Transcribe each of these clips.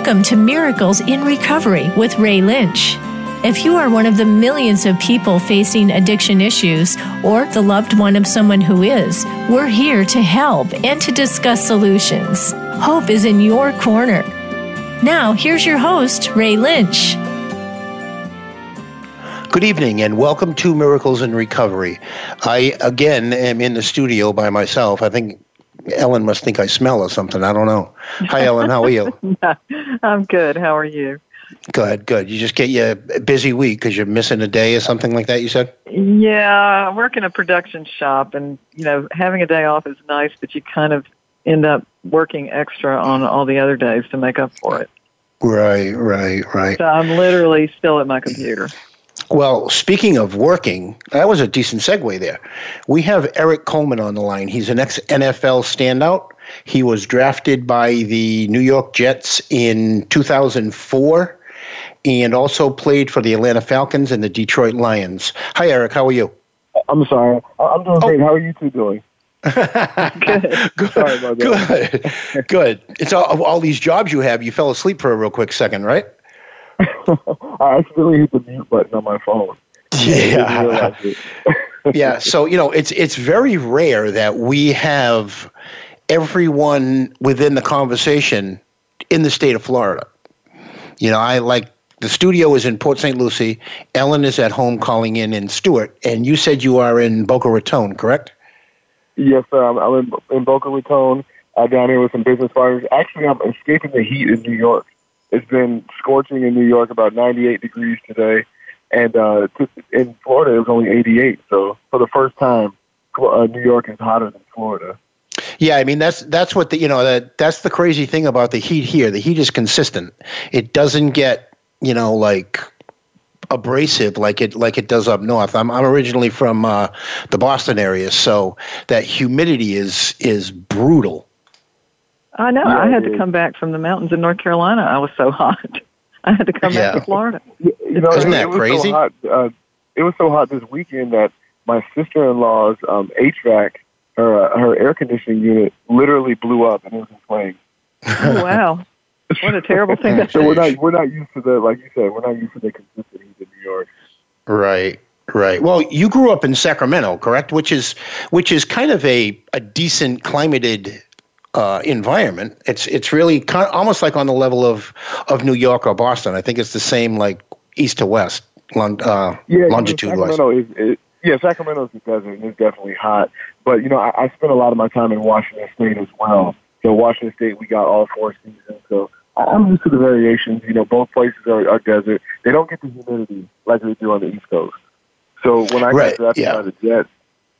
Welcome to Miracles in Recovery with Ray Lynch. If you are one of the millions of people facing addiction issues or the loved one of someone who is, we're here to help and to discuss solutions. Hope is in your corner. Now, here's your host, Ray Lynch. Good evening and welcome to Miracles in Recovery. I again am in the studio by myself. I think Ellen must think I smell or something. I don't know. Hi, Ellen. How are you? I'm good. How are you? Good, good. You just get your busy week because you're missing a day or something like that. You said. Yeah, I work in a production shop, and you know, having a day off is nice, but you kind of end up working extra on all the other days to make up for it. Right, right, right. So I'm literally still at my computer. Well, speaking of working, that was a decent segue there. We have Erik Coleman on the line. He's an ex NFL standout. He was drafted by the New York Jets in 2004 and also played for the Atlanta Falcons and the Detroit Lions. Hi, Erik. How are you? I'm sorry. I'm doing great. Oh. How are you two doing? good. good. Good. Good. It's all, all these jobs you have. You fell asleep for a real quick second, right? I accidentally hit the mute button on my phone. Yeah. yeah. So you know, it's it's very rare that we have everyone within the conversation in the state of Florida. You know, I like the studio is in Port St. Lucie. Ellen is at home calling in in Stuart, and you said you are in Boca Raton, correct? Yes, sir. I'm, I'm in, in Boca Raton, uh, down here with some business partners. Actually, I'm escaping the heat in New York. It's been scorching in New York, about 98 degrees today, and uh, in Florida it was only 88. So for the first time, uh, New York is hotter than Florida. Yeah, I mean that's that's what the you know that that's the crazy thing about the heat here. The heat is consistent. It doesn't get you know like abrasive like it like it does up north. I'm I'm originally from uh, the Boston area, so that humidity is is brutal. I know. Yeah, I had to come back from the mountains in North Carolina. I was so hot. I had to come yeah. back to Florida. You know, Isn't that it crazy? So hot, uh, it was so hot this weekend that my sister-in-law's um, HVAC, her uh, her air conditioning unit, literally blew up and it was in flames. Oh wow! What a terrible thing to So we're not we're not used to the like you said we're not used to the consistent heat in New York. Right. Right. Well, you grew up in Sacramento, correct? Which is which is kind of a, a decent climated uh, environment. It's it's really kind of almost like on the level of of New York or Boston. I think it's the same like east to west long, uh, yeah, longitude wise. Sacramento is it, yeah, Sacramento's the desert and it's definitely hot. But you know, I, I spent a lot of my time in Washington State as well. So Washington State, we got all four seasons. So I'm used to the variations. You know, both places are, are desert. They don't get the humidity like they do on the East Coast. So when I right, got drafted yeah. by the Jets,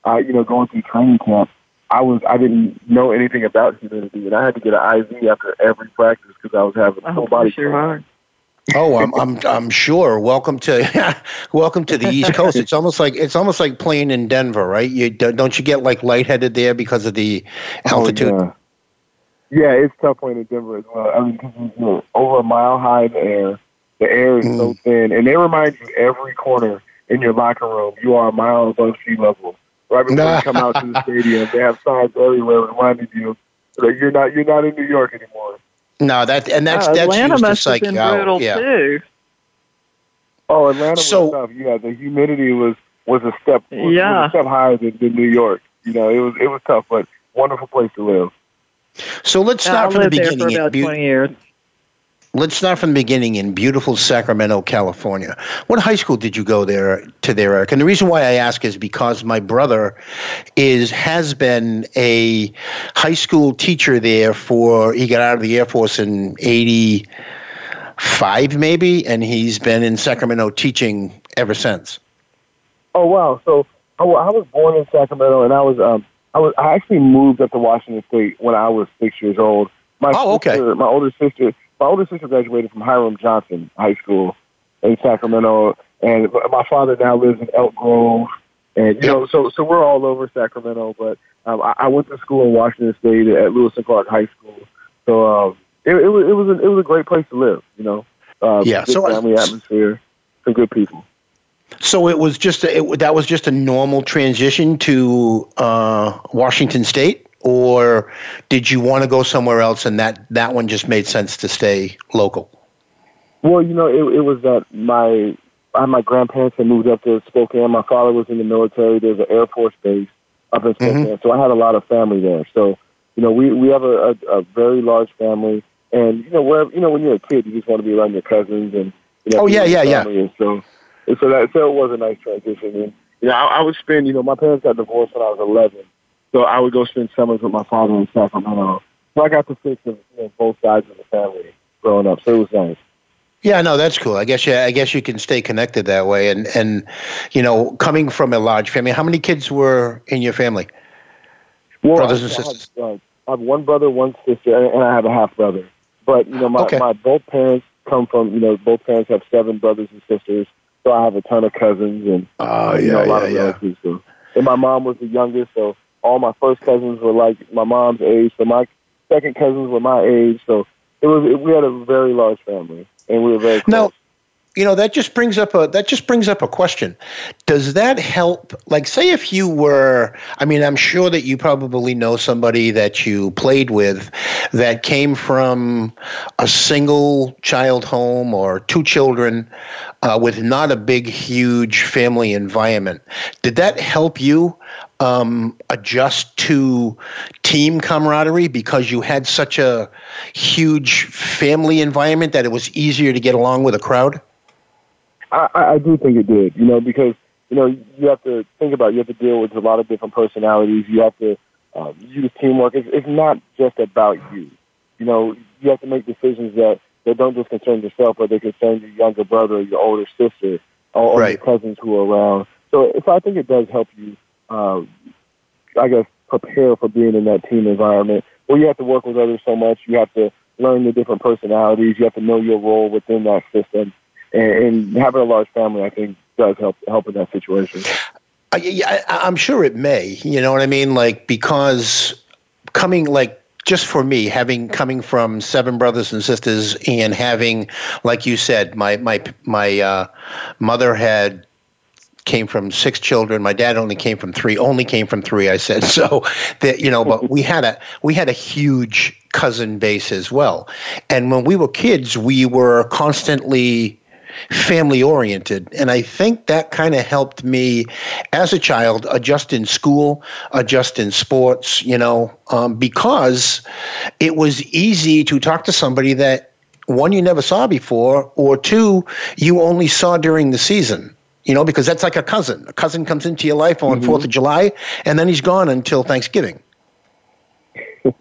uh, you know, going through training camp, I was I didn't know anything about humidity, and I had to get an IV after every practice because I was having oh, full body. Sure. Oh, I'm I'm I'm sure. Welcome to welcome to the East Coast. It's almost like it's almost like playing in Denver, right? You don't you get like lightheaded there because of the altitude. Oh, yeah. yeah, it's tough playing in Denver as well. I mean, cause you're over a mile high in the air. The air is mm. so thin, and they remind you every corner in your locker room you are a mile above sea level right before nah. you come out to the stadium. They have signs everywhere reminding you that you're not you're not in New York anymore. No, that and that's uh, that's Atlanta used must to have been out. brutal yeah. too. Oh, Atlanta So- was tough. Yeah, the humidity was was a step was, Yeah. was a step higher than, than New York. You know, it was it was tough, but wonderful place to live. So let's I start from the lived there for beginning. about twenty years. Let's start from the beginning in beautiful Sacramento, California. What high school did you go there to there, Erik? And the reason why I ask is because my brother is has been a high school teacher there for he got out of the Air Force in eighty five maybe, and he's been in Sacramento teaching ever since. Oh wow! So oh, I was born in Sacramento, and I was um I was I actually moved up to Washington State when I was six years old. My Oh, okay. sister, my older sister, my older sister graduated from Hiram Johnson High School in Sacramento, and my father now lives in Elk Grove, and you know, so so we're all over Sacramento. But um, I, I went to school in Washington State at Lewis and Clark High School, so um, it, it was it was a, it was a great place to live. You know, uh, Yeah, good so I- family atmosphere, some good people. So it was just a, it, that was just a normal transition to uh, Washington State. Or did you want to go somewhere else and that that one just made sense to stay local? Well, you know, it, it was that my I, my grandparents had moved up to Spokane. My father was in the military. There's an Air Force base up in Spokane, mm-hmm. so I had a lot of family there. So, you know, we we have a, a, a very large family, and you know, where you know, when you're a kid, you just want to be around your cousins and you know, oh yeah, yeah, yeah. And so, and so that so it was a nice transition. And you know, I, I would spend. You know, my parents got divorced when I was 11, so I would go spend summers with my father in Sacramento. So I got to see you know, both sides of the family growing up. So it was nice. Yeah, no, that's cool. I guess yeah, I guess you can stay connected that way. And and you know, coming from a large family, how many kids were in your family? Well, Brothers and sisters. I have, uh, I have one brother, one sister, and I have a half brother. But you know, my okay. my both parents come from you know both parents have seven brothers and sisters, so I have a ton of cousins and uh, yeah, you know, a lot yeah, of yeah. So. And my mom was the youngest, so all my first cousins were like my mom's age. So my second cousins were my age. So it was it, we had a very large family and we were very close. Now, you know that just brings up a that just brings up a question does that help like say if you were i mean i'm sure that you probably know somebody that you played with that came from a single child home or two children uh, with not a big huge family environment did that help you um, adjust to team camaraderie because you had such a huge family environment that it was easier to get along with a crowd? I, I do think it did, you know, because, you know, you have to think about, it. you have to deal with a lot of different personalities. You have to um, use teamwork. It's, it's not just about you. You know, you have to make decisions that, that don't just concern yourself, but they concern your younger brother or your older sister or, or right. your cousins who are around. So, so I think it does help you uh, I guess, prepare for being in that team environment where you have to work with others so much. You have to learn the different personalities. You have to know your role within that system. And, and having a large family, I think, does help help in that situation. I, I, I'm sure it may. You know what I mean? Like because coming like just for me having coming from seven brothers and sisters and having like you said my my my uh, mother had came from six children. My dad only came from three. Only came from three. I said so. That you know, but we had a we had a huge cousin base as well. And when we were kids, we were constantly family oriented and i think that kind of helped me as a child adjust in school adjust in sports you know um, because it was easy to talk to somebody that one you never saw before or two you only saw during the season you know, because that's like a cousin. A cousin comes into your life on mm-hmm. 4th of July, and then he's gone until Thanksgiving. yeah,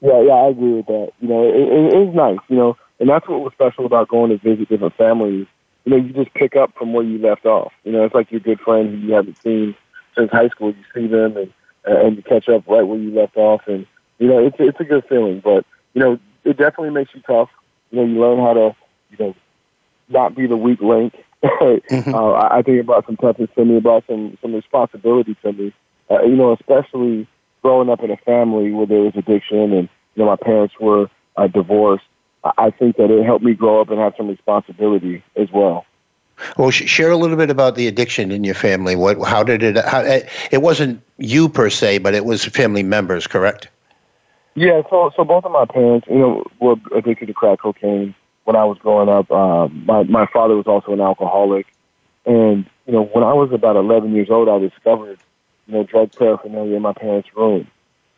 yeah, I agree with that. You know, it, it is nice, you know, and that's what was special about going to visit different families. You know, you just pick up from where you left off. You know, it's like your good friend who you haven't seen since high school. You see them and and you catch up right where you left off, and you know, it's it's a good feeling. But you know, it definitely makes you tough. You know, you learn how to you know not be the weak link mm-hmm. uh, I, I think about some toughness to me, about some some responsibility to me. Uh, you know, especially growing up in a family where there was addiction, and you know, my parents were uh, divorced. I think that it helped me grow up and have some responsibility as well. Well, share a little bit about the addiction in your family. What, how did it? How, it wasn't you per se, but it was family members, correct? Yeah. So, so both of my parents, you know, were addicted to crack cocaine when I was growing up. Um, my my father was also an alcoholic, and you know when I was about 11 years old, I discovered you know drug paraphernalia in my parents' room,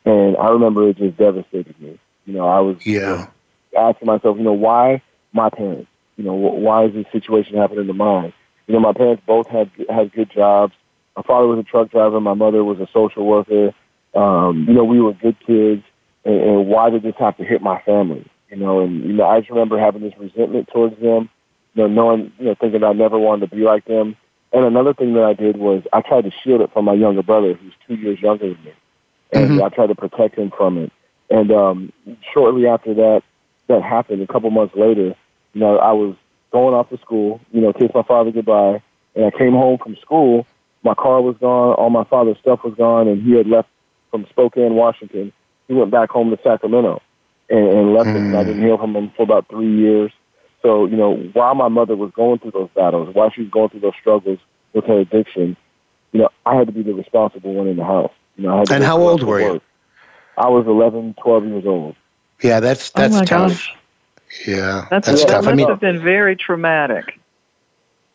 and I remember it just devastated me. You know, I was yeah asking myself, you know, why my parents? You know, why is this situation happening to mine? You know, my parents both had had good jobs. My father was a truck driver. My mother was a social worker. Um, you know, we were good kids. And, and why did this have to hit my family? you know, and you know, I just remember having this resentment towards them, you know, knowing, you know, thinking I never wanted to be like them. And another thing that I did was I tried to shield it from my younger brother, who's two years younger than me, and mm-hmm. I tried to protect him from it. And um, shortly after that, that happened. A couple months later, you know, I was going off to school, you know, kiss my father goodbye, and I came home from school. My car was gone, all my father's stuff was gone, and he had left from Spokane, Washington. He went back home to Sacramento and, and left mm. I didn't hear from him for about three years. So, you know, while my mother was going through those battles, while she was going through those struggles with her addiction, you know, I had to be the responsible one in the house. You know, I had and how old were you? I was 11, 12 years old. Yeah, that's oh that's oh my tough. Gosh. Yeah, that's, that's that tough. must I mean, have been very traumatic.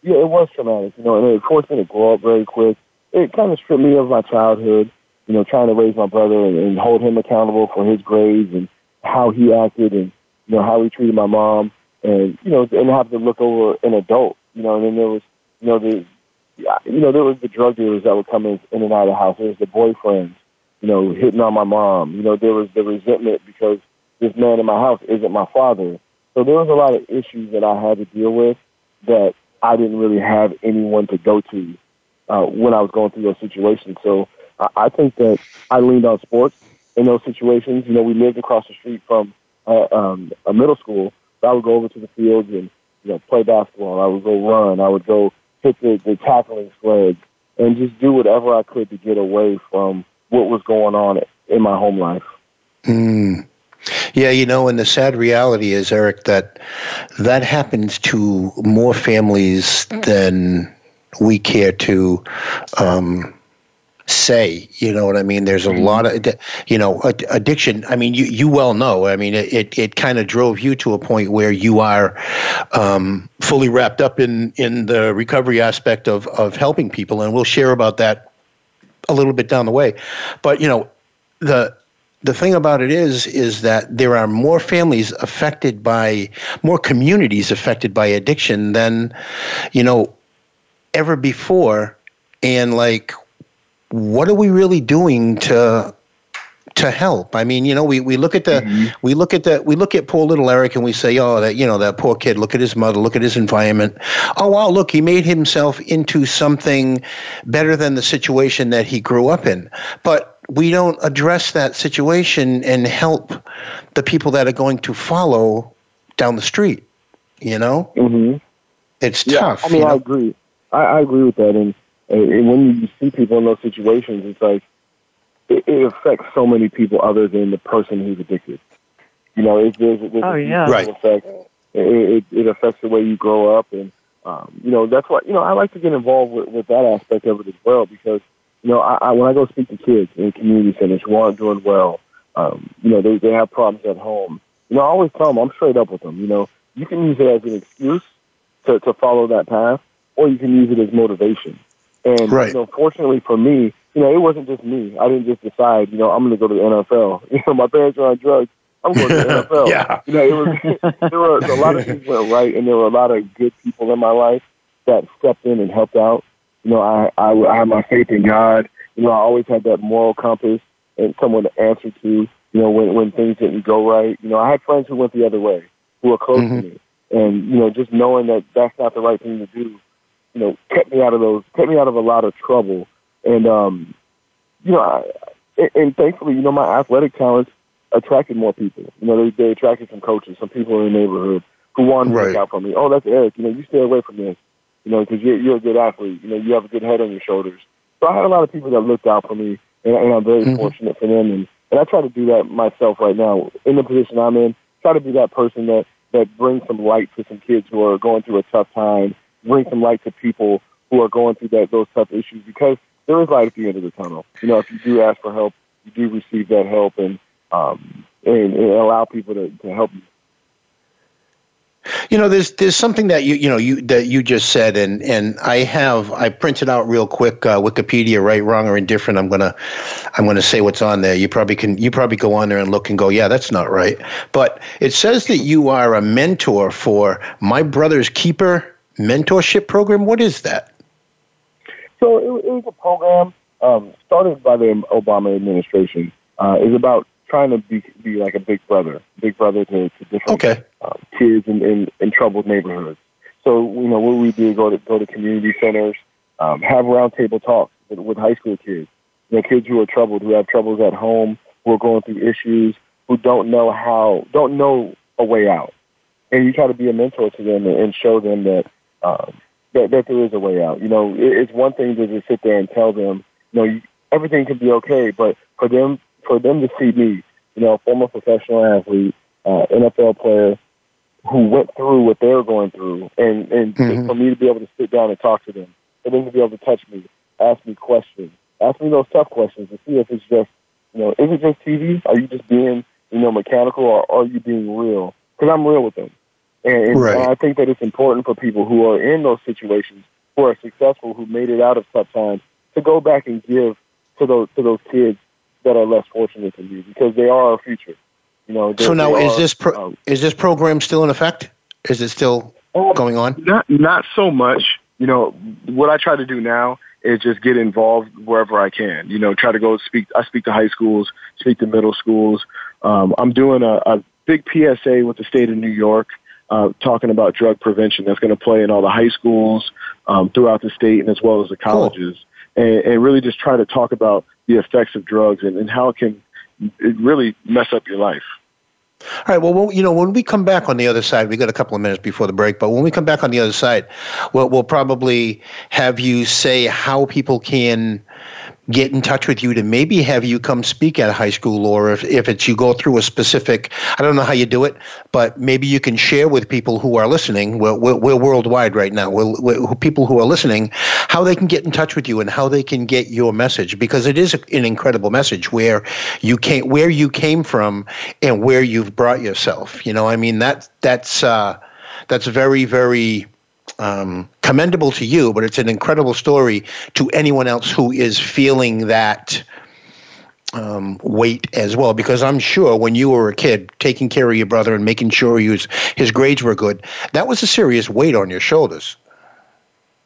Yeah, it was traumatic, you know, and it forced me to grow up very quick. It kind of stripped me of my childhood, you know, trying to raise my brother and, and hold him accountable for his grades and how he acted and, you know, how he treated my mom and, you know, and have to look over an adult, you know, and then there was, you know, the, you know, there was the drug dealers that would come in, in and out of the house. There was the boyfriends, you know, hitting on my mom. You know, there was the resentment because this man in my house isn't my father. So there was a lot of issues that I had to deal with that I didn't really have anyone to go to uh, when I was going through those situations. So I, I think that I leaned on sports in those situations. You know, we lived across the street from uh, um, a middle school. So I would go over to the fields and you know play basketball. I would go run. I would go hit the, the tackling sleds and just do whatever I could to get away from what was going on in my home life. Mm. Yeah, you know, and the sad reality is, Erik, that that happens to more families than we care to um, say. You know what I mean? There's a mm-hmm. lot of, you know, addiction. I mean, you you well know. I mean, it it, it kind of drove you to a point where you are um, fully wrapped up in in the recovery aspect of of helping people, and we'll share about that a little bit down the way. But you know, the the thing about it is is that there are more families affected by more communities affected by addiction than you know ever before and like what are we really doing to to help. I mean, you know, we, we look at the mm-hmm. we look at the we look at poor little Erik and we say, oh, that you know that poor kid. Look at his mother. Look at his environment. Oh wow, look, he made himself into something better than the situation that he grew up in. But we don't address that situation and help the people that are going to follow down the street. You know, mm-hmm. it's yeah, tough. I mean, you know? I agree. I, I agree with that. And, and when you see people in those situations, it's like it, it affects so many people other than the person who's addicted. You know, it, there's, there's oh, a yeah. right. effect. It, it, it affects the way you grow up, and um, you know that's why you know I like to get involved with, with that aspect of it as well because you know, I, I when I go speak to kids in community centers who aren't doing well, um, you know, they they have problems at home. You know, I always tell them I'm straight up with them. You know, you can use it as an excuse to to follow that path, or you can use it as motivation. And right. you know, fortunately for me, you know, it wasn't just me. I didn't just decide, you know, I'm going to go to the NFL. You know, my parents are on drugs. I'm going to the NFL. yeah. You know, it was there were a lot of things went right, and there were a lot of good people in my life that stepped in and helped out. You know, I, I, I have my faith in God. You know, I always had that moral compass and someone to answer to, you know, when, when things didn't go right. You know, I had friends who went the other way, who were close mm-hmm. to me. And, you know, just knowing that that's not the right thing to do, you know, kept me out of those, kept me out of a lot of trouble. And, um, you know, I, and thankfully, you know, my athletic talents attracted more people. You know, they, they attracted some coaches, some people in the neighborhood who wanted right. to look out for me. Oh, that's Erik. You know, you stay away from this you know, because you're, you're a good athlete. You know, you have a good head on your shoulders. So I had a lot of people that looked out for me, and, and I'm very mm-hmm. fortunate for them. And, and I try to do that myself right now in the position I'm in. Try to be that person that that brings some light to some kids who are going through a tough time. Bring some light to people who are going through that those tough issues because there is light at the end of the tunnel. You know, if you do ask for help, you do receive that help, and um, and, and allow people to, to help you you know, there's there's something that you you know you that you just said, and and I have I printed out real quick uh, Wikipedia, right, wrong, or indifferent. I'm gonna I'm gonna say what's on there. You probably can you probably go on there and look and go, yeah, that's not right. But it says that you are a mentor for My Brother's Keeper mentorship program. What is that? So it, it was a program um, started by the Obama administration. Uh, it's about trying to be be like a big brother, big brother to, to different okay. uh, kids in, in, in troubled neighborhoods. So you know what we do go to go to community centers, um, have roundtable talks with, with high school kids, you know, kids who are troubled, who have troubles at home, who are going through issues, who don't know how, don't know a way out, and you try to be a mentor to them and show them that um, that, that there is a way out. You know, it, it's one thing to just sit there and tell them, you know, you, everything can be okay, but for them for them to see me, you know, a former professional athlete, uh, NFL player who went through what they're going through, and and mm-hmm. for me to be able to sit down and talk to them, for them to be able to touch me, ask me questions, ask me those tough questions to see if it's just You know, is it just TV? Are you just being, you know, mechanical, or are you being real? Because I'm real with them, and, and, Right. and I think that it's important for people who are in those situations, who are successful, who made it out of tough times, to go back and give to those to those kids that are less fortunate than you, because they are our future. You know. So now, is are, this pro- um, is this program still in effect? Is it still um, going on? Not not so much. You know, what I try to do now is just get involved wherever I can. You know, try to go speak. I speak to high schools, speak to middle schools. Um, I'm doing a, a big PSA with the state of New York, uh, talking about drug prevention. That's going to play in all the high schools um, throughout the state and as well as the colleges, and, and really just try to talk about the effects of drugs and, and how it can it really mess up your life. All right. Well, well, you know, when we come back on the other side, we got a couple of minutes before the break, but when we come back on the other side, we'll, we'll probably have you say how people can get in touch with you to maybe have you come speak at a high school, or if, if it's you go through a specific, I don't know how you do it, but maybe you can share with people who are listening. We're, we're, we're worldwide right now. We're, we're, people who are listening, how they can get in touch with you and how they can get your message because it is an incredible message where you came, where you came from, and where you've brought yourself. You know, I mean that that's uh, that's very very um, commendable to you, but it's an incredible story to anyone else who is feeling that um, weight as well. Because I'm sure when you were a kid, taking care of your brother and making sure was, his grades were good, that was a serious weight on your shoulders.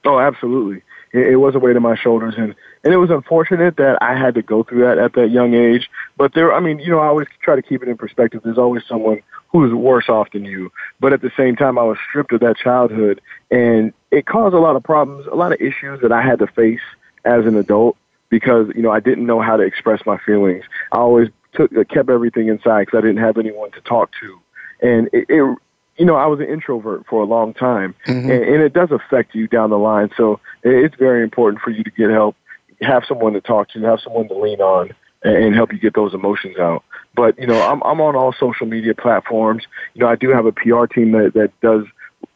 Oh, absolutely. It, it was a weight on my shoulders, and and it was unfortunate that I had to go through that at that young age. But there, I mean, you know, I always try to keep it in perspective. There's always someone who's worse off than you. But at the same time, I was stripped of that childhood, and it caused a lot of problems, a lot of issues that I had to face as an adult because you know I didn't know how to express my feelings. I always took kept everything inside because I didn't have anyone to talk to, and it, it you know, I was an introvert for a long time, Mhm. and, and it does affect you down the line. So it's very important for you to get help, have someone to talk to, have someone to lean on, and, help you get those emotions out. But you know, I'm I'm on all social media platforms. You know, I do have a PR team that that does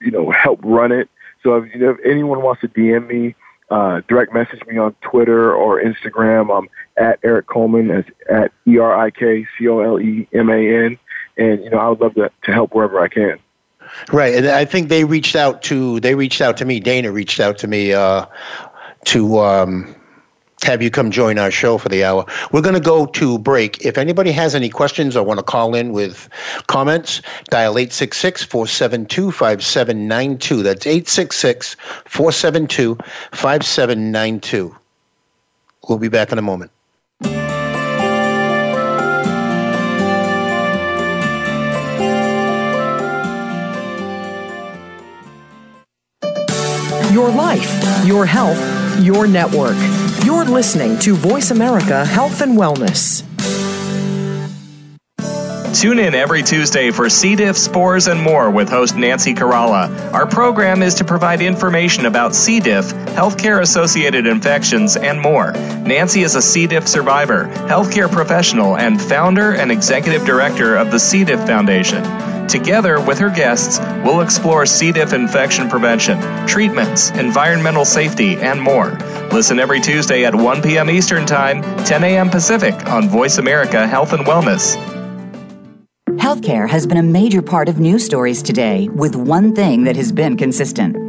you know help run it. So if, you know, if anyone wants to DM me, uh, direct message me on Twitter or Instagram. I'm at Erik Coleman as at E R I K C O L E M A N, and you know I would love to to help wherever I can. Right, and I think they reached out to they reached out to me. Dana reached out to me uh, to um, have you come join our show for the hour. We're going to go to break. If anybody has any questions or want to call in with comments, dial 866-472-5792. That's 866-472-5792. We'll be back in a moment. Your life, your health, your network. You're listening to Voice America Health and Wellness. Tune in every Tuesday for C. diff, spores, and more with host Nancy Caralla. Our program is to provide information about C. diff, healthcare associated infections, and more. Nancy is a C. diff survivor, healthcare professional, and founder and executive director of the C. diff Foundation. Together with her guests, we'll explore C. diff infection prevention, treatments, environmental safety, and more. Listen every Tuesday at 1 p.m. Eastern Time, 10 a.m. Pacific on Voice America Health and Wellness. Healthcare has been a major part of news stories today, with one thing that has been consistent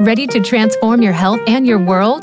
Ready to transform your health and your world?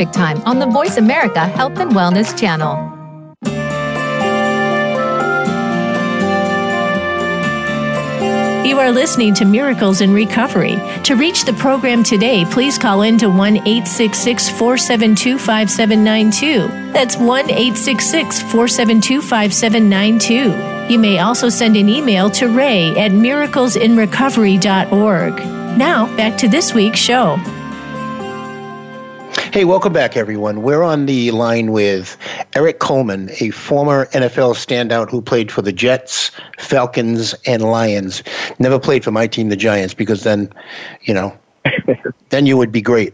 Time on the Voice America Health and Wellness channel. You are listening to Miracles in Recovery. To reach the program today, please call in to 1 866 472 5792. That's 1 866 472 5792. You may also send an email to ray at miraclesinrecovery.org. Now, back to this week's show. Hey, welcome back, everyone. We're on the line with Erik Coleman, a former NFL standout who played for the Jets, Falcons, and Lions. Never played for my team, the Giants, because then, you know, then you would be great.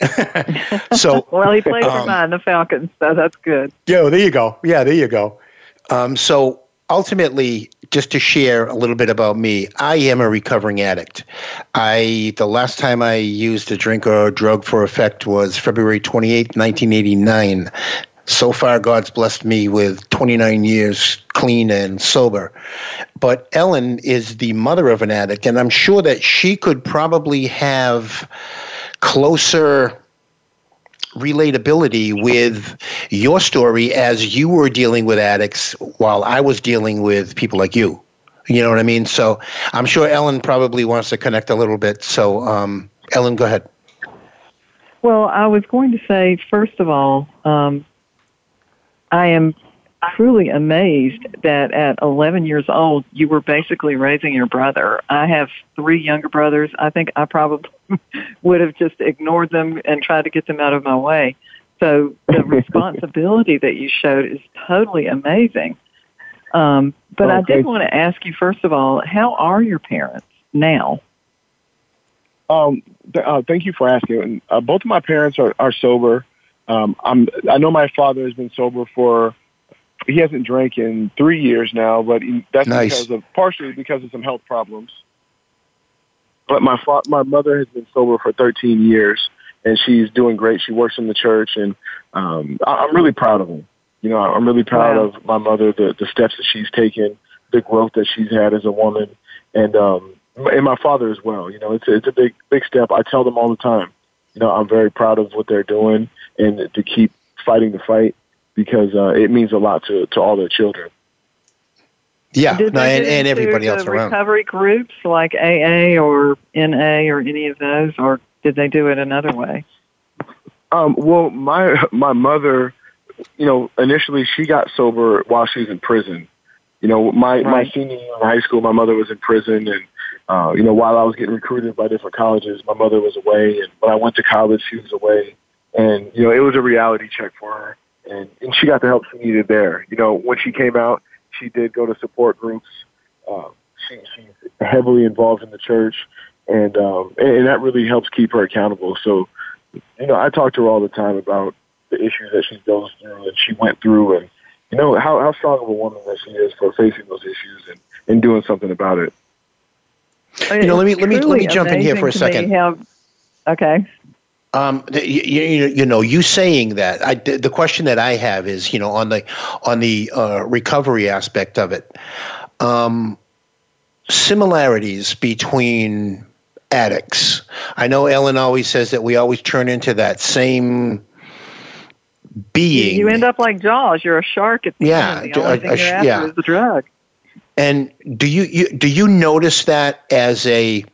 so, well, he played um, for mine, the Falcons, so that's good. Yeah, there you go. Yeah, there you go. Um, so, ultimately, just to share a little bit about me, I am a recovering addict. I the last time I used a drink or a drug for effect was February 28, 1989. So far, God's blessed me with 29 years clean and sober. But Ellen is the mother of an addict, and I'm sure that she could probably have closer relatability with your story as you were dealing with addicts while I was dealing with people like you. You know what I mean? So I'm sure Ellen probably wants to connect a little bit. So, um, Ellen, go ahead. Well, I was going to say, first of all, um, I am truly amazed that at 11 years old, you were basically raising your brother. I have three younger brothers. I think I probably would have just ignored them and tried to get them out of my way. So the responsibility that you showed is totally amazing. Um, but I did want to ask you, first of all, how are your parents now? Um, th- uh, thank you for asking. Uh, both of my parents are, are sober. Um, I'm, I know my father has been sober for he hasn't drank in three years now, but he, that's nice. because of partially because of some health problems. But my fa- my mother has been sober for 13 years, and she's doing great. She works in the church, and um, I- I'm really proud of her. You know, I'm really proud wow. of my mother, the the steps that she's taken, the growth that she's had as a woman, and um, and my father as well. You know, it's a, it's a big big step. I tell them all the time. You know, I'm very proud of what they're doing, and to keep fighting the fight because uh, it means a lot to, to all their children. Yeah, no, and, and everybody else around. Recovery groups like AA or NA or any of those, or did they do it another way? Um, well, my my mother, you know, initially she got sober while she was in prison. You know, my right. my senior year in high school, my mother was in prison, and uh, you know, while I was getting recruited by different colleges, my mother was away, and when I went to college, she was away, and you know, it was a reality check for her and, and she got the help she needed there. You know, when she came out, she did go to support groups. Uh, she, she's heavily involved in the church, and um, and, and that really helps keep her accountable. So, you know, I talk to her all the time about the issues that she goes through and she went through, and you know how how strong of a woman that she is for facing those issues and and doing something about it. You know, let me let me let me jump in here for a second. Have, okay. Um, you, you, you, know, you saying that, I, the question that I have is, you know, on the on the uh, recovery aspect of it, um, similarities between addicts. I know Ellen always says that we always turn into that same being. You end up like Jaws. You're a shark at the yeah, end. The only a, thing you're after yeah. is the drug. And do you, you do you notice that as a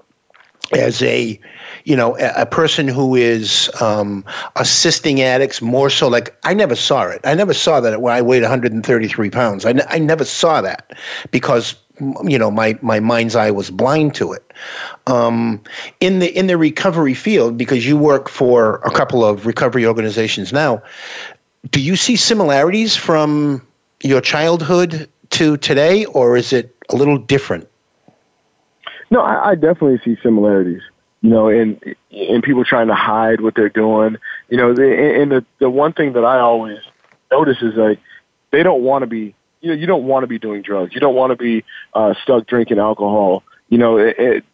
as a you know a, a person who is um, assisting addicts more so like i never saw it. I never saw that when i weighed 133 pounds. I, n- I never saw that because you know my my mind's eye was blind to it. Um, in the in the recovery field because you work for a couple of recovery organizations now do you see similarities from your childhood to today or is it a little different? No, I, I definitely see similarities. You know, and and people trying to hide what they're doing. You know, the, and the the one thing that I always notice is like they don't want to be. You know, you don't want to be doing drugs. You don't want to be uh, stuck drinking alcohol. You know, it, it,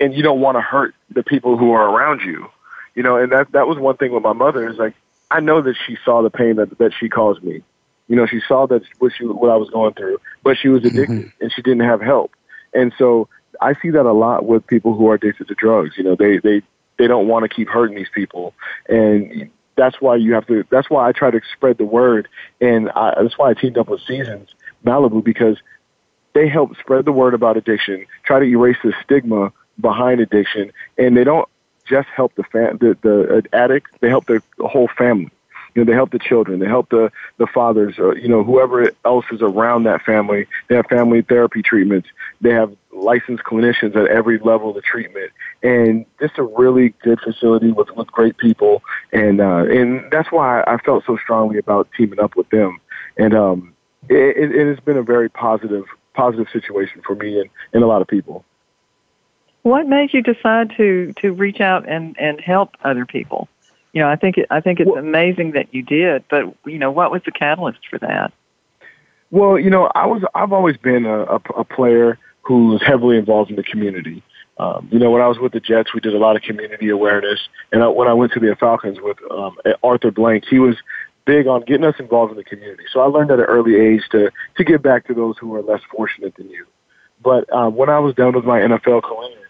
and you don't want to hurt the people who are around you. You know, and that that was one thing with my mother is like I know that she saw the pain that that she caused me. You know, she saw that what she what I was going through, but she was addicted mm-hmm. and she didn't have help. And so I see that a lot with people who are addicted to drugs. You know, they they they don't want to keep hurting these people, and that's why you have to. That's why I try to spread the word, and I, that's why I teamed up with Seasons Malibu because they help spread the word about addiction, try to erase the stigma behind addiction, and they don't just help the fam- the, the addict, they help the whole family. You know, they help the children, they help the the fathers, or you know, whoever else is around that family. They have family therapy treatments. They have licensed clinicians at every level of the treatment, and just a really good facility with with great people, and uh, and that's why I felt so strongly about teaming up with them, and um, it, it has been a very positive positive situation for me and, and a lot of people. What made you decide to to reach out and and help other people? You know, I think it, I think it's well, amazing that you did, but you know, what was the catalyst for that? Well, you know, I was I've always been a, a, a player who was heavily involved in the community. Um, you know, when I was with the Jets, we did a lot of community awareness, and I, when I went to the Falcons with um, Arthur Blank, he was big on getting us involved in the community. So I learned at an early age to to give back to those who are less fortunate than you. But um, when I was done with my NFL career,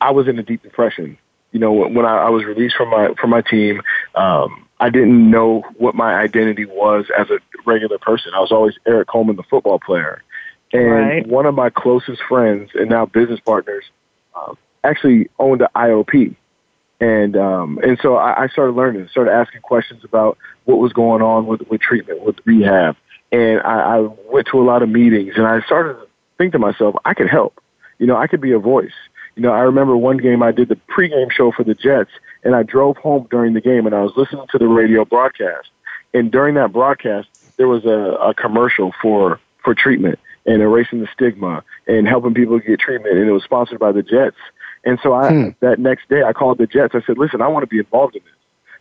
I was in a deep depression. You know, when I, I was released from my from my team, um, I didn't know what my identity was as a regular person. I was always Erik Coleman, the football player, and right. one of my closest friends and now business partners uh, actually owned an IOP. And um, and so I, I started learning, started asking questions about what was going on with with treatment, with rehab, and I, I went to a lot of meetings, and I started to think to myself, I could help. You know, I could be a voice. You know, I remember one game I did the pregame show for the Jets, and I drove home during the game, and I was listening to the radio broadcast. And during that broadcast, there was a, a commercial for for treatment and erasing the stigma and helping people get treatment, and it was sponsored by the Jets. And so I hmm. that next day I called the Jets. I said, "Listen, I want to be involved in this.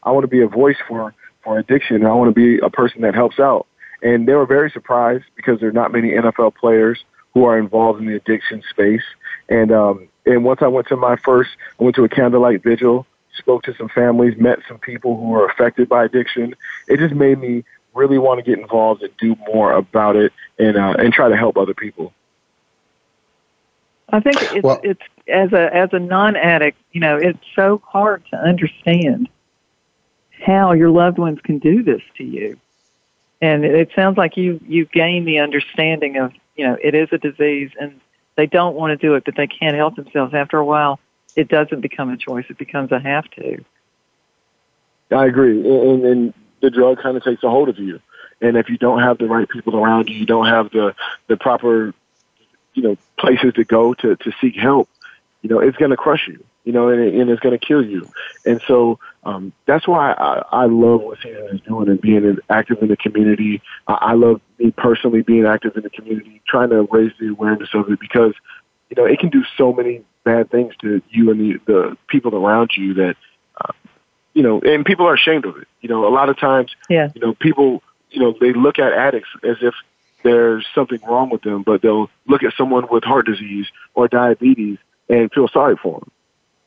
I want to be a voice for for addiction, and I want to be a person that helps out." And they were very surprised because there are not many NFL players who are involved in the addiction space. And um, and once I went to my first, I went to a candlelight vigil, spoke to some families, met some people who were affected by addiction. It just made me really want to get involved and do more about it, and uh, and try to help other people. I think it's, well, it's as a as a non addict, you know, it's so hard to understand how your loved ones can do this to you. And it sounds like you you gain the understanding of you know it is a disease and they don't want to do it, but they can't help themselves. After a while, it doesn't become a choice; it becomes a have to. I agree, and, and the drug kind of takes a hold of you. And if you don't have the right people around you, you don't have the the proper you know places to go to to seek help, you know it's going to crush you. You know, and, and it's going to kill you. And so um, that's why I, I love what Season is doing and being active in the community. I, I love me personally being active in the community, trying to raise the awareness of it because you know it can do so many bad things to you and the, the people around you that you know, and people are ashamed of it. You know, a lot of times, yeah. you know, people, you know, they look at addicts as if there's something wrong with them, but they'll look at someone with heart disease or diabetes and feel sorry for them.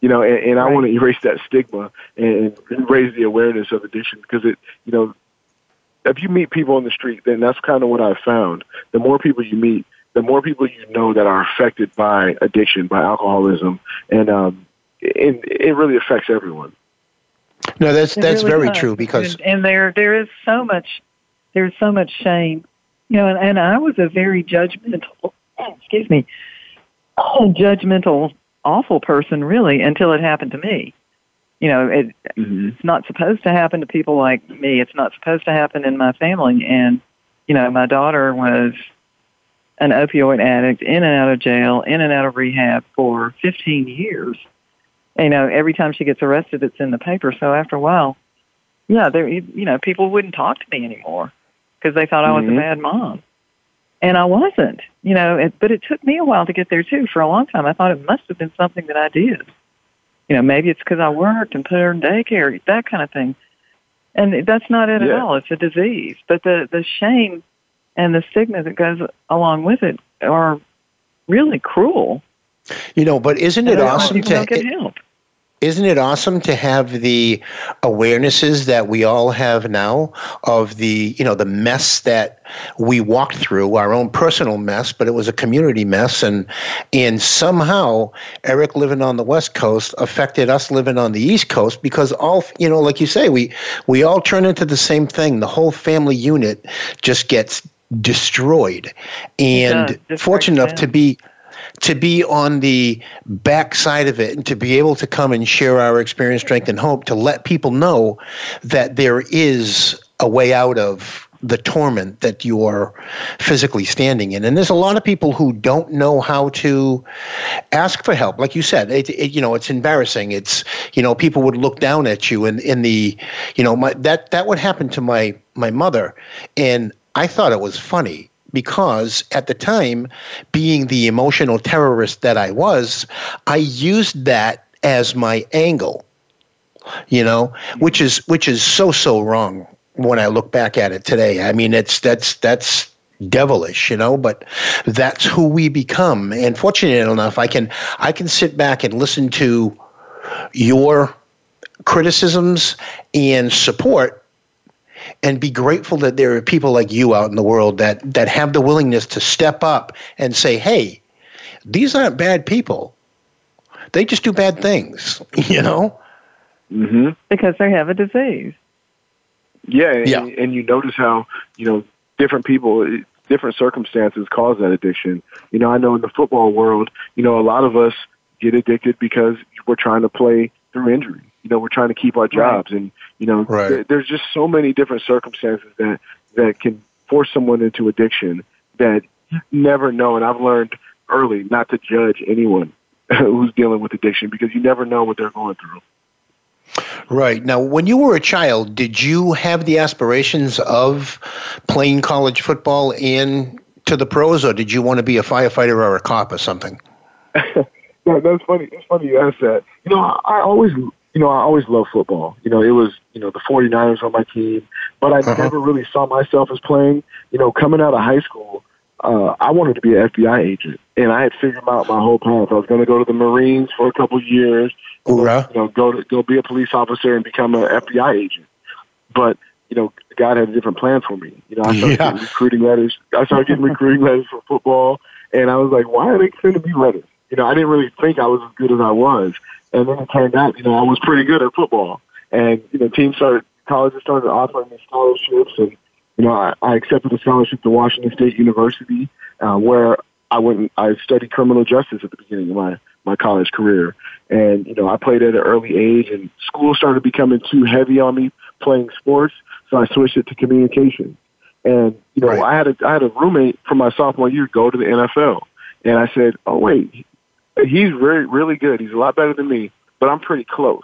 You know, and, and right. I want to erase that stigma and, and raise the awareness of addiction because it, you know, if you meet people on the street, then that's kind of what I've found. The more people you meet, the more people you know that are affected by addiction, by alcoholism, and um, it, it really affects everyone. No, that's it that's really very does. true because and, and, there there is so much there's so much shame you know, and, and I was a very judgmental, excuse me, judgmental, awful person, really, until it happened to me. You know, it, mm-hmm. it's not supposed to happen to people like me. It's not supposed to happen in my family. And, you know, my daughter was an opioid addict, in and out of jail, in and out of rehab for 15 years. You know, every time she gets arrested, it's in the paper. So after a while, yeah, there, you know, people wouldn't talk to me anymore because they thought I was mm-hmm. a bad mom. And I wasn't, you know, it, but it took me a while to get there too. For a long time, I thought it must have been something that I did. You know, maybe it's because I worked and put her in daycare, that kind of thing. And that's not it yeah. at all. It's a disease. But the, the shame and the stigma that goes along with it are really cruel. You know, but isn't it awesome to get help? Isn't it awesome to have the awarenesses that we all have now of the you know the mess that we walked through our own personal mess but it was a community mess and and somehow erik living on the west coast affected us living on the east coast because all you know like you say we we all turn into the same thing. The whole family unit just gets destroyed. And fortunate enough to be to be on the backside of it and to be able to come and share our experience, strength, and hope to let people know that there is a way out of the torment that you are physically standing in. And there's a lot of people who don't know how to ask for help. Like you said, it, it, you know, it's embarrassing. It's, you know, people would look down at you and in the, you know, my, that, that would happen to my, my mother. And I thought it was funny because at the time, being the emotional terrorist that I was, I used that as my angle. You know, which is which is so so wrong when I look back at it today. I mean, it's that's that's devilish, you know, but that's who we become. And fortunate enough, I can I can sit back and listen to your criticisms and support and be grateful that there are people like you out in the world that that have the willingness to step up and say, "Hey, these aren't bad people. They just do bad things," you know? Mhm. Because they have a disease. Yeah, and, yeah. and you notice how, you know, different people different circumstances cause that addiction. You know, I know in the football world, you know, a lot of us get addicted because we're trying to play through injury. You know, we're trying to keep our jobs, right. and you know, right. th- there's just so many different circumstances that that can force someone into addiction that you never know. And I've learned early not to judge anyone who's dealing with addiction because you never know what they're going through. Right. Now, when you were a child, did you have the aspirations of playing college football and to the pros, or did you want to be a firefighter or a cop or something? that, that's funny. It's funny you ask that. You know, I, I always, you know, I always loved football. You know, it was, you know, the 49ers on my team, but I uh-huh. never really saw myself as playing. You know, coming out of high school, uh, I wanted to be an FBI agent, and I had figured out my whole path. I was going to go to the Marines for a couple years, Hoorah. you know, go to go be a police officer and become an FBI agent. But you know, God had a different plan for me. You know, I started yeah. getting recruiting letters. I started getting recruiting letters for football, and I was like, why are they sending me letters? You know, I didn't really think I was as good as I was, and then it turned out, you know, I was pretty good at football. And you know, teams started, colleges started offering me scholarships, and you know, I, I accepted a scholarship to Washington State University, uh, where I went. I studied criminal justice at the beginning of my my college career, and you know, I played at an early age, and school started becoming too heavy on me playing sports, so I switched it to communication. And you know, right. I had a I had a roommate from my sophomore year go to the NFL, and I said, "Oh wait, he's very really good. He's a lot better than me, but I'm pretty close.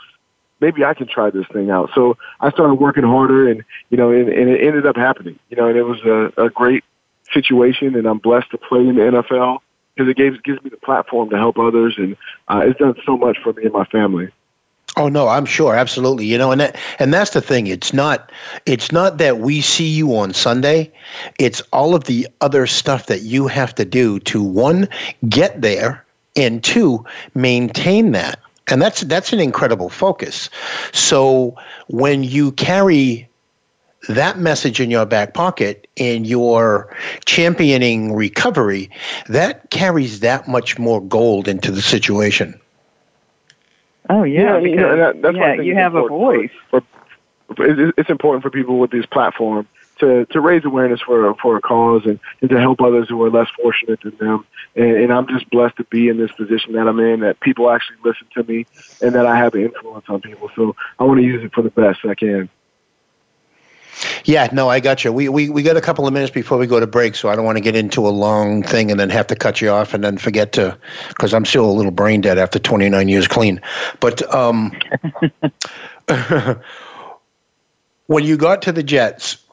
Maybe I can try this thing out." So I started working harder, and you know, and, and it ended up happening. You know, and it was a, a great situation, and I'm blessed to play in the NFL because it gives gives me the platform to help others, and uh, it's done so much for me and my family. Oh no, I'm sure, absolutely. You know, and that, and that's the thing. It's not it's not that we see you on Sunday. It's all of the other stuff that you have to do to one get there and two maintain that. And that's that's an incredible focus. So when you carry that message in your back pocket and you're championing recovery, that carries that much more gold into the situation. Oh yeah, yeah you know, that, that's yeah, you have a voice. For, for, it's important for people with this platform to to raise awareness for for a cause and, and to help others who are less fortunate than them. And, and I'm just blessed to be in this position that I'm in. That people actually listen to me, and that I have an influence on people. So I want to use it for the best I can. Yeah, no, I got you. We, we we got a couple of minutes before we go to break, so I don't want to get into a long thing and then have to cut you off and then forget to, because I'm still a little brain dead after 29 years clean. But um, when you got to the Jets,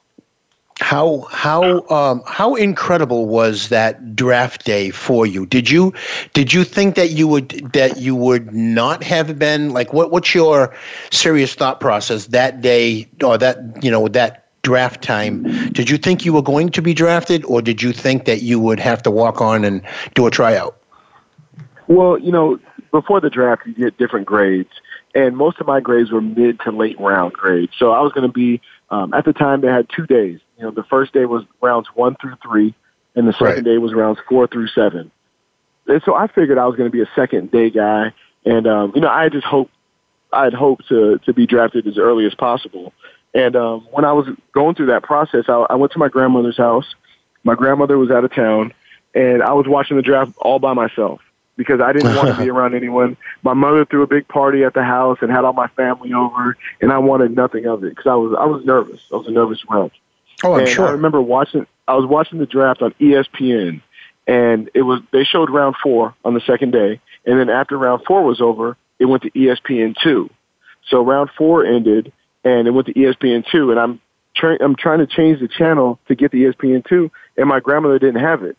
how how um, how incredible was that draft day for you? Did you did you think that you would that you would not have been like what what's your serious thought process that day or that you know that draft time? Did you think you were going to be drafted, or did you think that you would have to walk on and do a tryout? Well, you know, before the draft, you get different grades, and most of my grades were mid to late round grades. So I was going to be um, at the time they had two days you know, the first day was rounds one through three, and the second right. day was rounds four through seven. And so I figured I was going to be a second day guy, and um, you know, I just hoped I had hoped to to be drafted as early as possible. And um, when I was going through that process, I, I went to my grandmother's house, My grandmother was out of town, and I was watching the draft all by myself because I didn't want to be around anyone. My mother threw a big party at the house and had all my family over, and I wanted nothing of it because I was I was nervous. I was a nervous wreck. Oh, I'm and sure. I remember watching. I was watching the draft on ESPN, and it was they showed round four on the second day, and then after round four was over, it went to ESPN two. So round four ended, and it went to ESPN two, and I'm trying I'm trying to change the channel to get the ESPN two, and my grandmother didn't have it,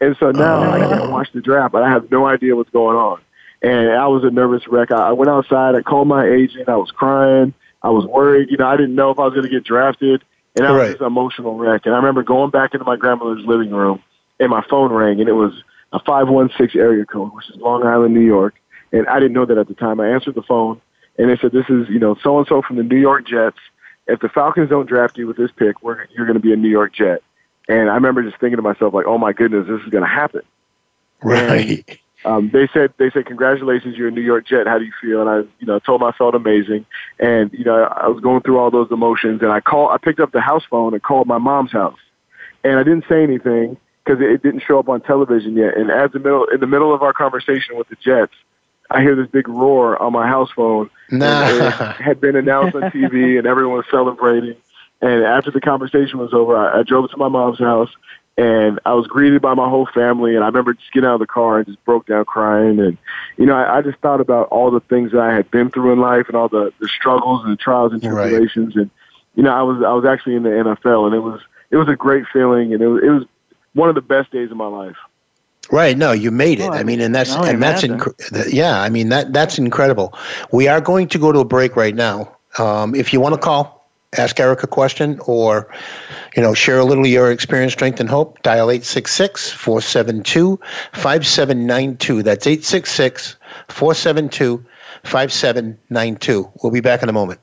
and so now I oh. can't watch the draft, but I have no idea what's going on, and I was a nervous wreck. I, I went outside, I called my agent, I was crying, I was worried, you know, I didn't know if I was going to get drafted, and I was Right. just an emotional wreck. And I remember going back into my grandmother's living room, and my phone rang, and it was a 516 area code, which is Long Island, New York. And I didn't know that at the time. I answered the phone, and they said, "This is you know so and so from the New York Jets. If the Falcons don't draft you with this pick, we're, you're going to be a New York Jet." And I remember just thinking to myself, like, "Oh my goodness, this is going to happen." Right. Um, they said, "They said congratulations, you're a New York Jet. How do you feel?" And I, you know, told them I felt amazing. And you know, I was going through all those emotions, and I called. I picked up the house phone and called my mom's house, and I didn't say anything because it didn't show up on television yet. And as the middle in the middle of our conversation with the Jets, I hear this big roar on my house phone. Nah. It had been announced on TV, and everyone was celebrating. And after the conversation was over, I, I drove to my mom's house, and I was greeted by my whole family. And I remember just getting out of the car and just broke down crying. And you know, I, I just thought about all the things that I had been through in life, and all the the struggles and the trials and Right. tribulations. And you know, I was I was actually in the NFL, and it was it was a great feeling, and it was it was one of the best days of my life. Right. No, you made it. Oh, I mean, and that's I and that's inc- yeah. I mean that that's incredible. We are going to go to a break right now. Um, if you want to call, ask Erik a question, or you know, share a little of your experience, strength, and hope. Dial 866-472-5792. That's 866-472-5792. We'll be back in a moment.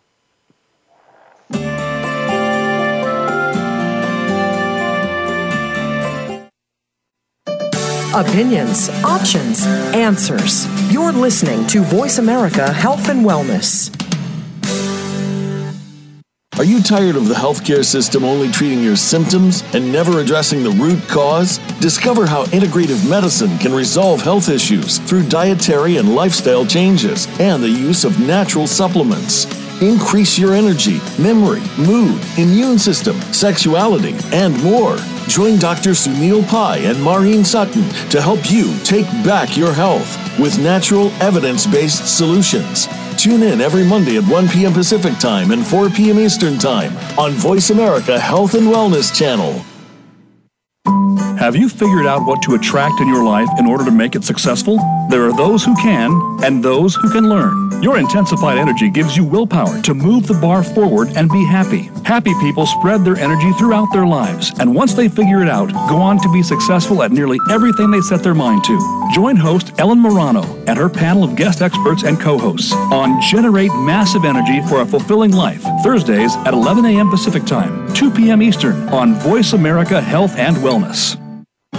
Opinions, options, answers. You're listening to Voice America Health and Wellness. Are you tired of the healthcare system only treating your symptoms and never addressing the root cause? Discover how integrative medicine can resolve health issues through dietary and lifestyle changes and the use of natural supplements. Increase your energy, memory, mood, immune system, sexuality, and more. Join Dr. Sunil Pai and Maureen Sutton to help you take back your health with natural, evidence based solutions. Tune in every Monday at 1 p.m. Pacific Time and 4 p.m. Eastern Time on Voice America Health and Wellness Channel. Have you figured out what to attract in your life in order to make it successful? There are those who can and those who can learn. Your intensified energy gives you willpower to move the bar forward and be happy. Happy people spread their energy throughout their lives, and once they figure it out, go on to be successful at nearly everything they set their mind to. Join host Ellen Morano and her panel of guest experts and co-hosts on Generate Massive Energy for a Fulfilling Life, Thursdays at 11 a.m. Pacific Time, 2 p.m. Eastern on Voice America Health and Wellness.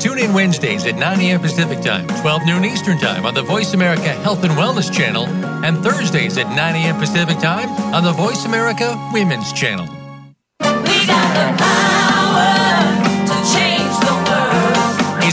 Tune in Wednesdays at 9 a.m. Pacific Time, 12 noon Eastern Time on the Voice America Health and Wellness Channel, and Thursdays at 9 a.m. Pacific Time on the Voice America Women's Channel.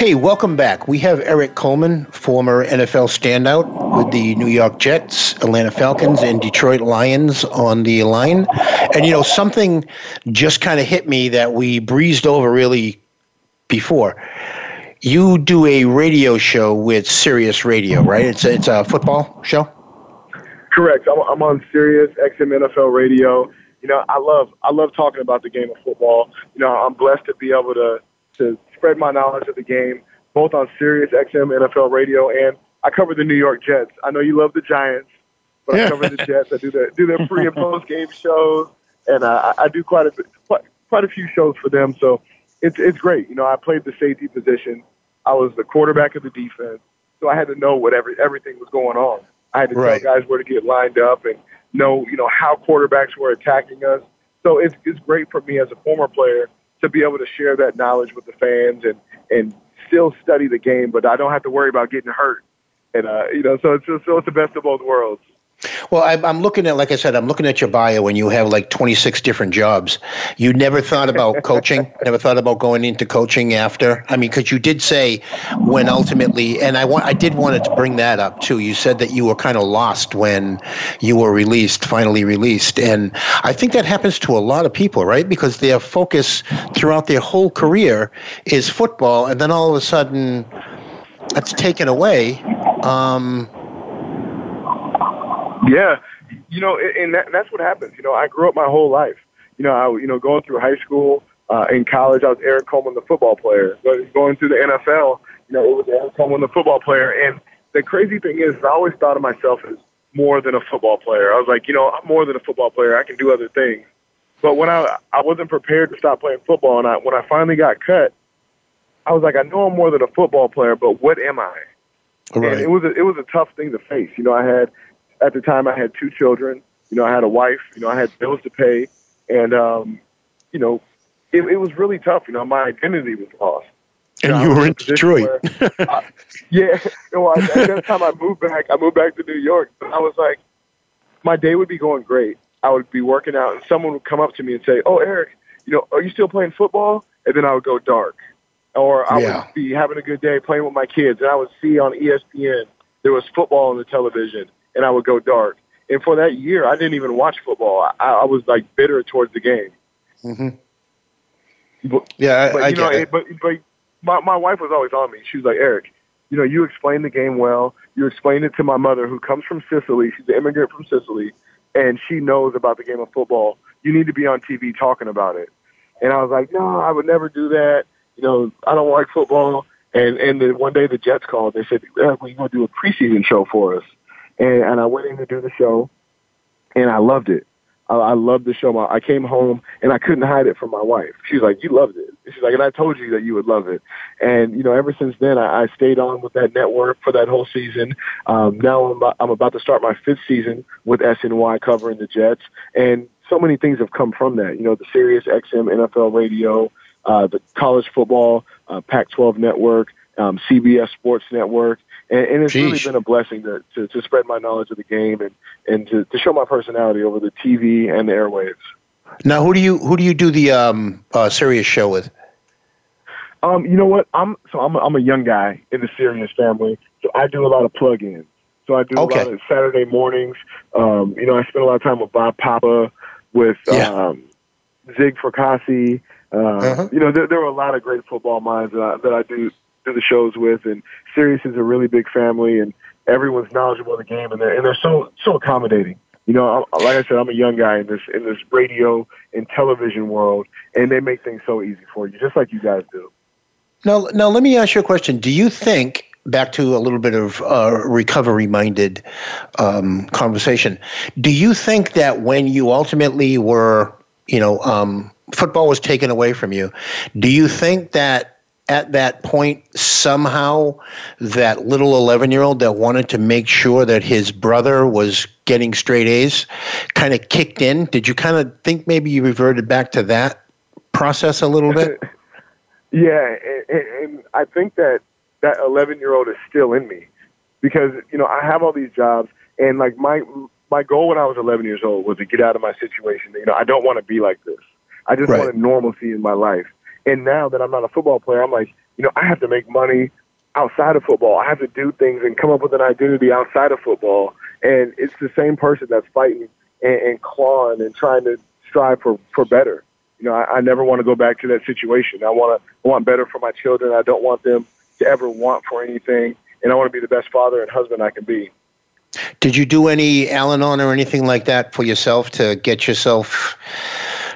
Hey, welcome back. We have Erik Coleman, former NFL standout with the New York Jets, Atlanta Falcons, and Detroit Lions on the line. And, you know, something just kind of hit me that we breezed over really before. You do a radio show with Sirius Radio, right? It's a, it's a football show? Correct. I'm, I'm on Sirius XM NFL Radio. You know, I love I love talking about the game of football. You know, I'm blessed to be able to to spread my knowledge of the game, both on Sirius XM NFL Radio and I cover the New York Jets. I know you love the Giants, but I cover the Jets. I do the do their pre and post game shows, and uh, I do quite a quite, quite a few shows for them. So it's it's great. You know, I played the safety position. I was the quarterback of the defense, so I had to know what every, everything was going on. I had to Right. tell guys where to get lined up and know you know how quarterbacks were attacking us. So it's it's great for me as a former player to be able to share that knowledge with the fans and and still study the game, but I don't have to worry about getting hurt. And uh, you know, so it's so it's the best of both worlds. Well, I, I'm looking at, like I said, I'm looking at your bio and you have like 26 different jobs. You never thought about coaching, never thought about going into coaching after. I mean, because you did say when ultimately, and I want, I did wanted to bring that up too. You said that you were kind of lost when you were released, finally released, and I think that happens to a lot of people, right? Because their focus throughout their whole career is football, and then all of a sudden, that's taken away. Um, Yeah, you know, and- and that, that's what happens. You know, I grew up my whole life. You know, I you know going through high school, uh, in college, I was Erik Coleman, the football player. But going through the NFL, you know, it was Erik Coleman, the football player. And the crazy thing is, I always thought of myself as more than a football player. I was like, you know, I'm more than a football player. I can do other things. But when I I wasn't prepared to stop playing football, and I when I finally got cut, I was like, I know I'm more than a football player, but what am I? And it was a, it was a tough thing to face. You know, I had at the time I had two children. You know, I had a wife. You know, I had bills to pay, and um, you know, it, it was really tough. You know, my identity was lost. and I you were in in a position Detroit. I- yeah. You know, I, at that time I moved back. I moved back to New York. But I was like, my day would be going great. I would be working out, and someone would come up to me and say, "Oh, Erik, you know, are you still playing football?" And then I would go dark, or I Yeah. would be having a good day playing with my kids, and I would see on ESPN there was football on the television, and I would go dark. And for that year, I didn't even watch football. I, I was like bitter towards the game. hmm But, Yeah, I, but I you know, it- but but my my wife was always on me. She was like, Erik, you know, you explained the game well. You explained it to my mother, who comes from Sicily. She's an immigrant from Sicily, and she knows about the game of football. You need to be on TV talking about it. And I was like, no, I would never do that. You know, I don't like football. And and then one day the Jets called. They said, Erik, we're going to do a preseason show for us. And and I went in to do the show, and I loved it. I, I loved the show. I came home and I couldn't hide it from my wife. She was like, "You loved it." She's like, "And I told you that you would love it." And you know, ever since then, I, I stayed on with that network for that whole season. Um, now I'm about, I'm about to start my fifth season with SNY covering the Jets, and so many things have come from that. You know, the Sirius XM NFL radio, uh, the college football uh, Pac-12 network, um, CBS Sports Network. And, and it's really been a blessing to, to, to spread my knowledge of the game and, and to, to show my personality over the TV and the airwaves. Now, who do you who do you do the um, uh, Sirius show with? Um, you know what? I'm so I'm a, I'm a young guy in the Sirius family, so I do a lot of plug-ins. So I do Okay. a lot of Saturday mornings. Um, you know, I spend a lot of time with Bob Papa, with Yeah. um, Zig Fracassi. Uh, Uh-huh. You know, there, there are a lot of great football minds that I, that I do do the shows with, and Sirius is a really big family, and everyone's knowledgeable of the game, and they're and they're so so accommodating. You know, I- like I said, I'm a young guy in this in this radio and television world, and they make things so easy for you, just like you guys do. Now, now let me ask you a question. Do you think back to a little bit of uh, recovery-minded um, conversation? Do you think that when you ultimately were, you know, um, football was taken away from you, do you think that at that point somehow that little 11 year old that wanted to make sure that his brother was getting straight A's kind of kicked in? Did you kind of think maybe you reverted back to that process a little bit? yeah, and, and I think that that 11 year old is still in me because, you know, I have all these jobs and like my, my goal when I was 11 years old was to get out of my situation. You know, I don't want to be like this. I just Right. wanted normalcy in my life. And now that I'm not a football player, I'm like, you know, I have to make money outside of football. I have to do things and come up with an identity outside of football. And it's the same person that's fighting and, and clawing and trying to strive for, for better. You know, I, I never want to go back to that situation. I want to I want better for my children. I don't want them to ever want for anything. And I want to be the best father and husband I can be. Did you do any Al Anon or anything like that for yourself to get yourself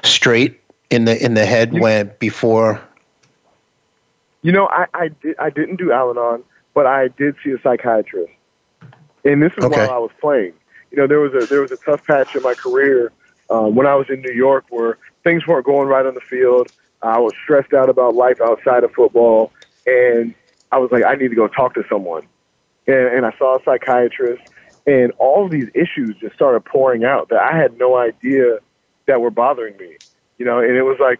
straight in the in the head when before? You know, I, I did I didn't do Al-Anon, but I did see a psychiatrist, and this is Okay. while I was playing. You know, there was a there was a tough patch in my career um, when I was in New York where things weren't going right on the field. I was stressed out about life outside of football, and I was like, I need to go talk to someone. And, and I saw a psychiatrist, and all of these issues just started pouring out that I had no idea that were bothering me. You know, and it was like,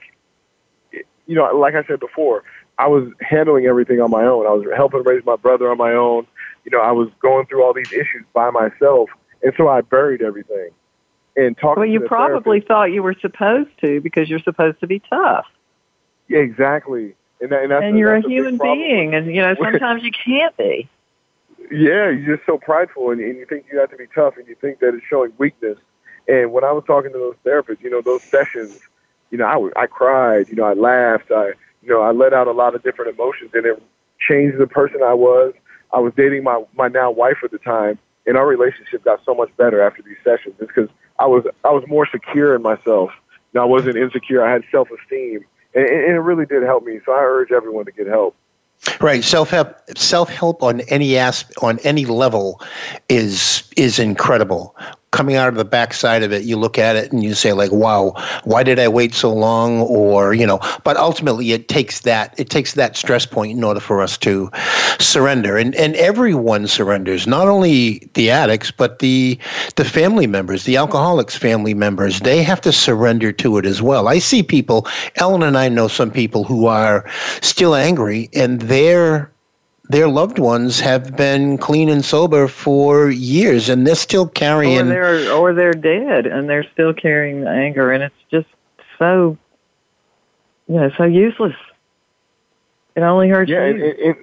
you know, like I said before, I was handling everything on my own. I was helping raise my brother on my own. You know, I was going through all these issues by myself, and so I buried everything. And talking Well, you the probably thought you were supposed to because you're supposed to be tough. Yeah, exactly. And, that, and, that's and you're a human being, and you know sometimes you can't be. Yeah, you're just so prideful, and, and you think you have to be tough, and you think that it's showing weakness. And when I was talking to those therapists, you know, those sessions, you know, I, I cried, you know, I laughed, I, you know, I let out a lot of different emotions, and it changed the person I was. I was dating my my now wife at the time, and our relationship got so much better after these sessions. It's because I was I was more secure in myself. Know, I wasn't insecure. I had self esteem, and, and it really did help me. So I urge everyone to get help. Right, self help self help on any asp- on any level is is incredible. Coming out of the backside of it, you look at it and you say like, "Wow, why did I wait so long?" Or you know, but ultimately, it takes that it takes that stress point in order for us to surrender, and and everyone surrenders, not only the addicts, but the the family members, the alcoholics' family members. They have to surrender to it as well. I see people. Ellen and I know some people who are still angry, and their their loved ones have been clean and sober for years, and they're still carrying. Or carrying. they're or they're dead, and they're still carrying the anger, and it's just so, you know, so useless. It only hurts Yeah, and, you. and,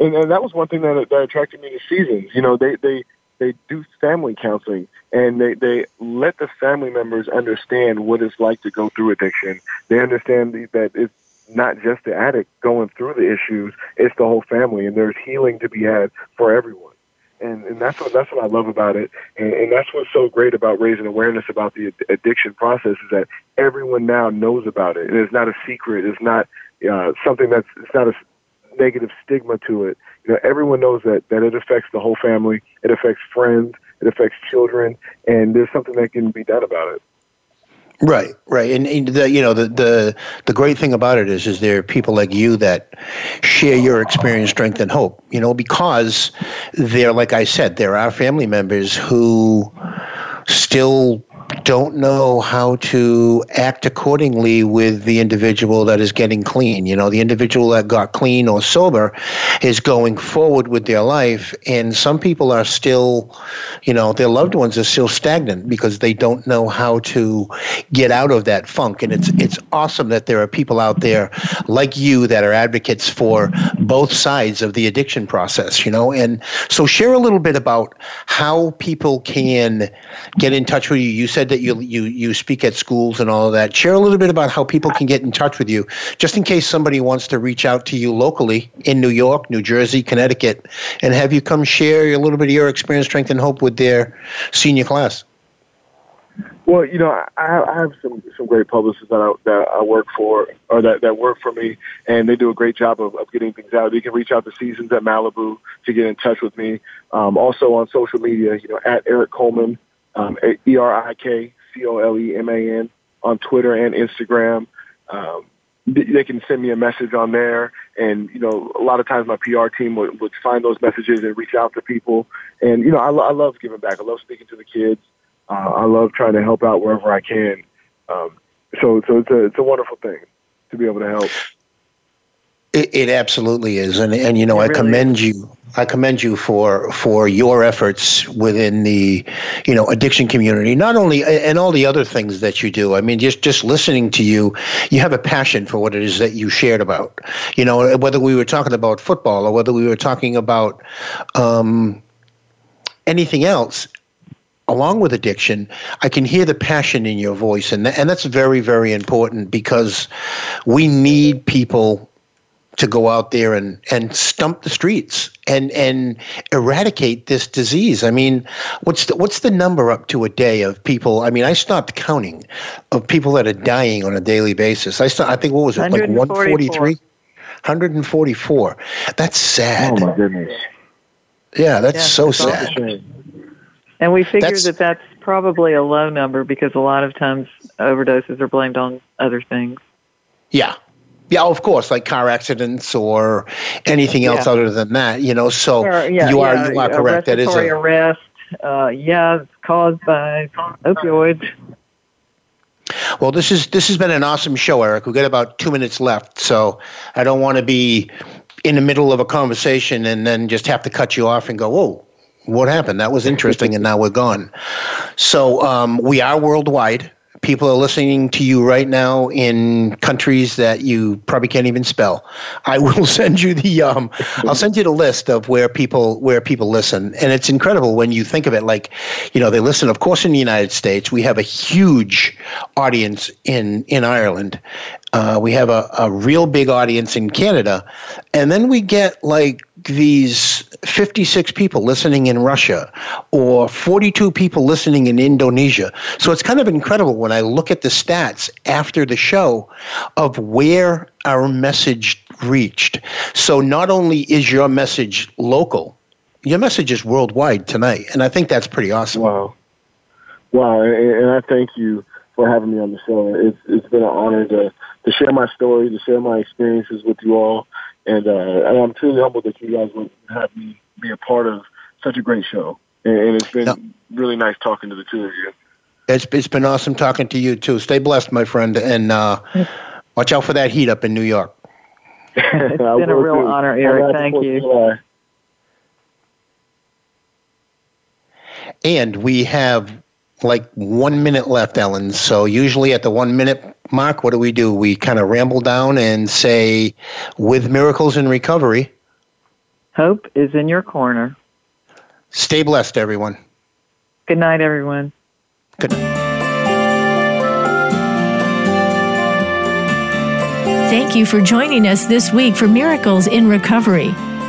and, and that was one thing that, that attracted me to Seasons. You know, they, they, they do family counseling and they, they let the family members understand what it's like to go through addiction. They understand that it's not just the addict going through the issues, it's the whole family and there's healing to be had for everyone. And, and that's what that's what I love about it, and, and that's what's so great about raising awareness about the ad- addiction process is that everyone now knows about it, and it's not a secret. It's not uh, something that's it's not a negative stigma to it. You know, everyone knows that that it affects the whole family. It affects friends. It affects children, and there's something that can be done about it. Right, right, and, and the you know the, the the great thing about it is is there are people like you that share your experience, strength, and hope. You know because they're like I said, there are family members who still don't know how to act accordingly with the individual that is getting clean. You know, the individual that got clean or sober is going forward with their life, and some people are still, you know, their loved ones are still stagnant because they don't know how to get out of that funk. And it's it's awesome that there are people out there like you that are advocates for both sides of the addiction process. You know, and so share a little bit about how people can get in touch with you. You said that you you you speak at schools and all of that. Share a little bit about how people can get in touch with you, just in case somebody wants to reach out to you locally in New York, New Jersey, Connecticut, and have you come share a little bit of your experience, strength, and hope with their senior class. Well, you know, I, I have some some great publicists that I, that I work for, or that, that work for me, and they do a great job of, of getting things out. You can reach out to Seasons at Malibu to get in touch with me. Um, also on social media, you know, at Erik Coleman, um, E R I K C O L E M A N on Twitter and Instagram. Um, they can send me a message on there, and you know, a lot of times my PR team would, would find those messages and reach out to people. And you know, I, I love giving back. I love speaking to the kids. Uh, I love trying to help out wherever I can. Um, so, so it's a it's a wonderful thing to be able to help. It, it absolutely is, and and you know, I commend you. I commend you for for your efforts within the, you know, addiction community. Not only and all the other things that you do. I mean, just just listening to you, you have a passion for what it is that you shared about. You know, whether we were talking about football or whether we were talking about um, anything else, along with addiction, I can hear the passion in your voice, and th- and that's very very important because we need people to go out there and, and stump the streets and and eradicate this disease. I mean, what's the, what's the number up to a day of people? I mean, I stopped counting of people that are dying on a daily basis. I stopped, I think what was it like 143? 144. That's sad. Oh my goodness. Yeah, that's Yeah, so that's sad. And we figure That's- that that's probably a low number because a lot of times overdoses are blamed on other things. Yeah. Yeah, of course, like car accidents or anything else Yeah. other than that, you know. So Or, yeah, you are yeah, you are correct. That is a arrest. Uh, yeah, it's caused by opioids. Well, this is this has been an awesome show, Erik. We've got about two minutes left, so I don't want to be in the middle of a conversation and then just have to cut you off and go, "Whoa, what happened? That was interesting," and now we're gone. So um, we are worldwide. People are listening to you right now in countries that you probably can't even spell. I will send you the um, I'll send you the list of where people where people listen, and it's incredible when you think of it. Like, you know, they listen. Of course, in the United States, we have a huge audience in in Ireland. Uh, we have a, a real big audience in Canada, and then we get like these 56 people listening in Russia or 42 people listening in Indonesia. So it's kind of incredible when I look at the stats after the show of where our message reached. So not only is your message local, your message is worldwide tonight. And I think that's pretty awesome. Wow. Wow, and, I thank you for having me on the show. It's it's been an honor to to share my story, to share my experiences with you all, and uh, and I'm truly humbled that you guys would have me be a part of such a great show. And, and it's been really nice talking to the two of you. It's, it's been awesome talking to you too. Stay blessed, my friend, and uh, watch out for that heat up in New York. It's been a real honor, Erik. Thank you. And we have like one minute left, Ellen. So usually at the one minute mark, what do we do? We kind of ramble down and say, with miracles in recovery, Hope is in your corner. stay blessed, everyone. Good night, everyone. Good night. Thank you for joining us this week for Miracles in Recovery.